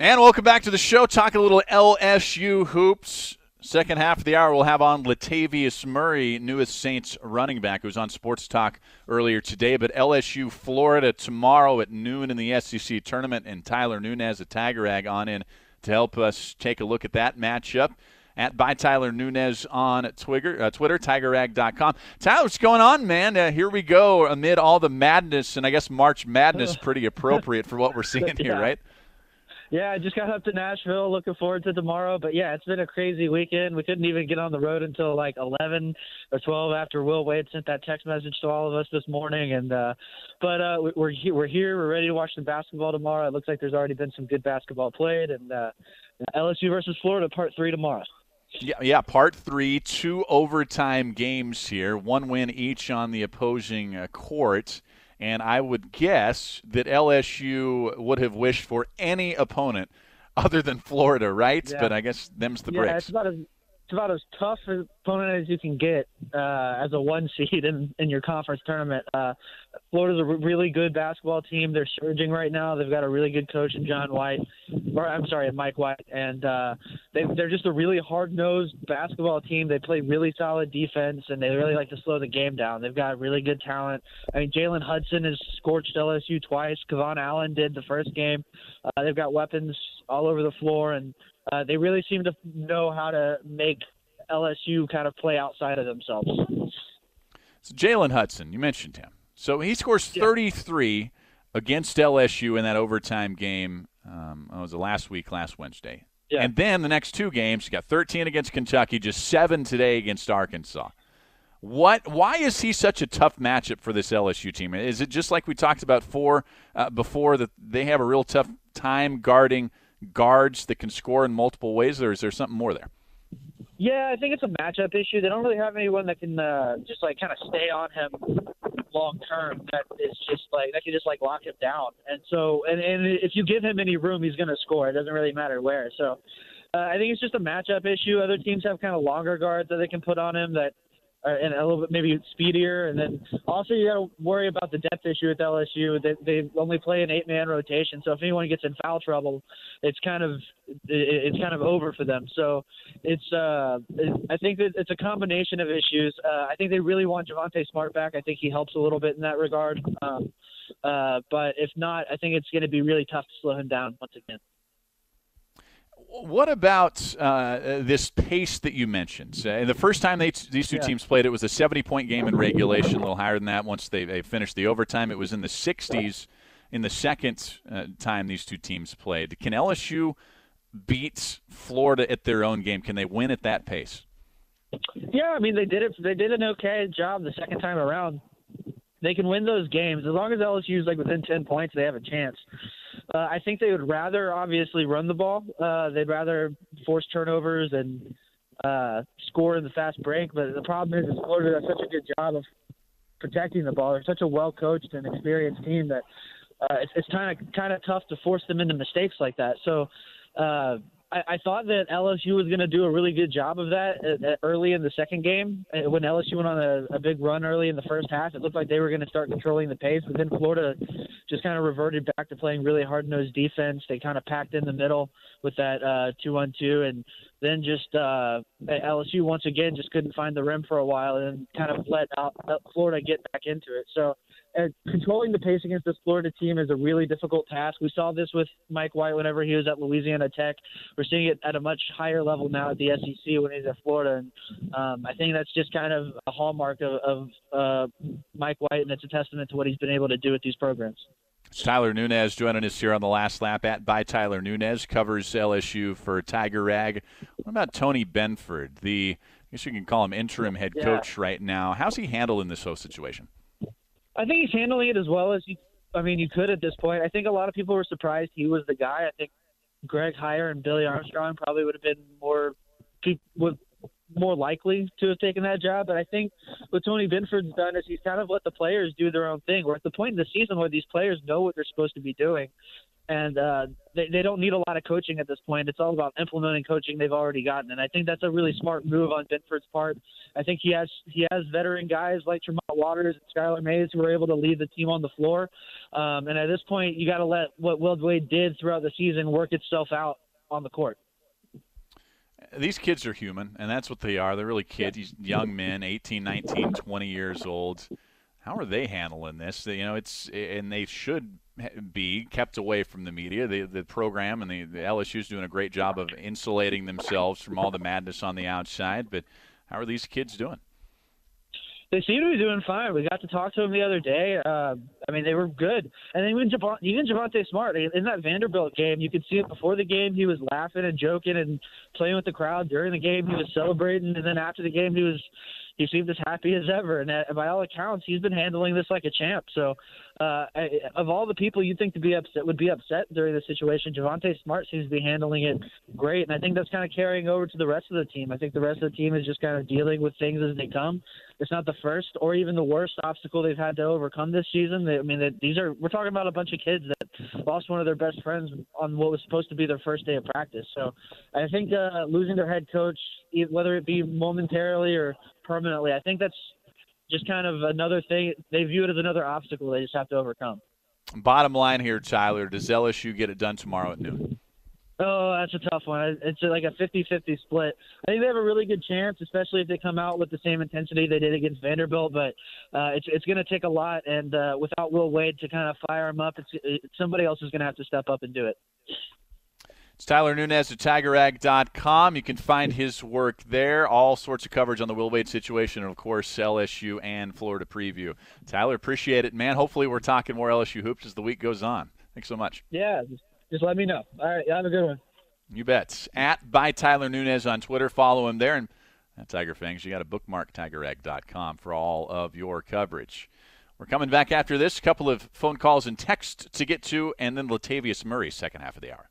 And welcome back to the show. Talking a little LSU hoops. Second half of the hour, we'll have on Latavius Murray, newest Saints running back, who was on Sports Talk earlier today. But LSU, Florida tomorrow at noon in the SEC tournament, and Tyler Nunez, a Tiger Rag, on in to help us take a look at that matchup. At by Tyler Nunez on Twitter, uh, Twitter, TigerRag.com. Tyler, what's going on, man? Uh, here we go amid all the madness, and I guess March Madness pretty appropriate for what we're seeing here, Yeah. right? Yeah, I just got up to Nashville. Looking forward to tomorrow. But yeah, it's been a crazy weekend. We couldn't even get on the road until like 11 or 12 after Will Wade sent that text message to all of us this morning. And uh, but uh, we- we're we're here. We're ready to watch some basketball tomorrow. It looks like there's already been some good basketball played. And uh, LSU versus Florida, part three tomorrow. Yeah, yeah. Part three, two overtime games here, one win each on the opposing uh, court. And I would guess that LSU would have wished for any opponent other than Florida, right? Yeah. But I guess them's the yeah, breaks. it's about as about as tough an opponent as you can get uh, as a one seed in, in your conference tournament. Uh, Florida's a really good basketball team. They're surging right now. They've got a really good coach in John White, or I'm sorry, Mike White, and uh, they, they're just a really hard-nosed basketball team. They play really solid defense, and they really like to slow the game down. They've got really good talent. I mean, Jalen Hudson has scorched LSU twice. KeVaughn Allen did the first game. Uh, they've got weapons all over the floor, and uh, they really seem to know how to make LSU kind of play outside of themselves. So Jalen Hudson, you mentioned him. So he scores 33 against LSU in that overtime game. Um, it was the last week, last Wednesday. Yeah. And then the next two games, he got 13 against Kentucky, just seven today against Arkansas. What? Why is he such a tough matchup for this LSU team? Is it just like we talked about for uh, before that they have a real tough time guarding guards that can score in multiple ways, or is there something more there? Yeah, I think it's a matchup issue. They don't really have anyone that can uh, just like kind of stay on him long term. That is just like that can just like lock him down. And so, and, and if you give him any room, he's going to score. It doesn't really matter where. So, uh, I think it's just a matchup issue. Other teams have kind of longer guards that they can put on him that. Are, and a little bit maybe speedier, and then also you got to worry about the depth issue with LSU. They, they only play an eight-man rotation, so if anyone gets in foul trouble, it's kind of it's kind of over for them. So it's uh I think that it's a combination of issues. Uh, I think they really want Javonte Smart back. I think he helps a little bit in that regard. Um, uh, but if not, I think it's going to be really tough to slow him down once again. What about uh, this pace that you mentioned? Uh, the first time they, these two Yeah. teams played, it was a 70 point game in regulation, a little higher than that. Once they, they finished the overtime, it was in the 60s in the second uh, time these two teams played. Can LSU beat Florida at their own game? Can they win at that pace? Yeah, I mean they did it. They did an okay job the second time around. They can win those games as long as LSU is like within ten points. They have a chance. Uh, I think they would rather obviously run the ball. Uh, they'd rather force turnovers and uh, score in the fast break. But the problem is, is Florida does such a good job of protecting the ball. They're such a well coached and experienced team that uh, it's, kind of kind of tough to force them into mistakes like that. So. Uh, I, I thought that LSU was going to do a really good job of that uh, uh, early in the second game. Uh, When LSU went on a, a big run early in the first half, it looked like they were going to start controlling the pace. But then Florida just kind of reverted back to playing really hard-nosed defense. They kind of packed in the middle with that uh, two-on-two, and then just uh, LSU once again just couldn't find the rim for a while, and kind of let out, let Florida get back into it. So controlling the pace against this Florida team is a really difficult task. We saw this with Mike White whenever he was at Louisiana Tech. We're seeing it at a much higher level now at the SEC when he's at Florida, and um, I think that's just kind of a hallmark of, of uh, Mike White, and it's a testament to what he's been able to do with these programs. It's Tyler Nunez joining us here on the last lap at by Tyler Nunez covers LSU for Tiger Rag. What about Tony Benford, the I guess you can call him interim head Yeah. coach right now? How's he handling this whole situation? I think he's handling it as well as you. I mean, you could at this point. I think a lot of people were surprised he was the guy. I think Greg Heiar and Billy Armstrong probably would have been more would more likely to have taken that job. But I think what Tony Benford's done is he's kind of let the players do their own thing. We're at the point in the season where these players know what they're supposed to be doing, and uh, they they don't need a lot of coaching at this point. It's all about implementing coaching they've already gotten, and I think that's a really smart move on Benford's part. I think he has he has veteran guys like Tremont Waters and Skylar Mays who are able to lead the team on the floor, um, and at this point you got to let what Will Wade did throughout the season work itself out on the court these kids are human, and that's what they are. They're really kids, these young men, 18, 19, 20 years old. How are they handling this? You know, it's and they should be kept away from the media. The the program and the, the LSU is doing a great job of insulating themselves from all the madness on the outside. But how are these kids doing? They seem to be doing fine. We got to talk to them the other day. Uh, I mean, they were good. And even Javon, even Javonte Smart in that Vanderbilt game, you could see it before the game. He was laughing and joking and playing with the crowd. During the game, he was celebrating, and then after the game, he was he seemed as happy as ever. And uh, by all accounts, he's been handling this like a champ. So, uh, of all the people you think to be upset would be upset during the situation, Javonte Smart seems to be handling it great, and I think that's kind of carrying over to the rest of the team. I think the rest of the team is just kind of dealing with things as they come. It's not the first or even the worst obstacle they've had to overcome this season. They, I mean, they, these are we're talking about a bunch of kids that lost one of their best friends on what was supposed to be their first day of practice. So, I think uh, losing their head coach, whether it be momentarily or permanently. I think that's just kind of another thing. They view it as another obstacle they just have to overcome. Bottom line here, Tyler, does LSU get it done tomorrow at noon? Oh, that's a tough one. It's like a 50-50 split. I think they have a really good chance, especially if they come out with the same intensity they did against Vanderbilt. But uh, it's it's going to take a lot, and uh, without Will Wade to kind of fire him up, it's, it, somebody else is going to have to step up and do it. It's Tyler Nunez at TigerRag.com. You can find his work there. All sorts of coverage on the Will Wade situation, and of course, LSU and Florida preview. Tyler, appreciate it, man. Hopefully, we're talking more LSU hoops as the week goes on. Thanks so much. Yeah, just, just let me know. All right, have a good one. You bet. At by Tyler Nunez on Twitter. Follow him there. And at Tiger Fangs, you got to bookmark TigerRag.com for all of your coverage. We're coming back after this. A couple of phone calls and text to get to, and then Latavius Murray, second half of the hour.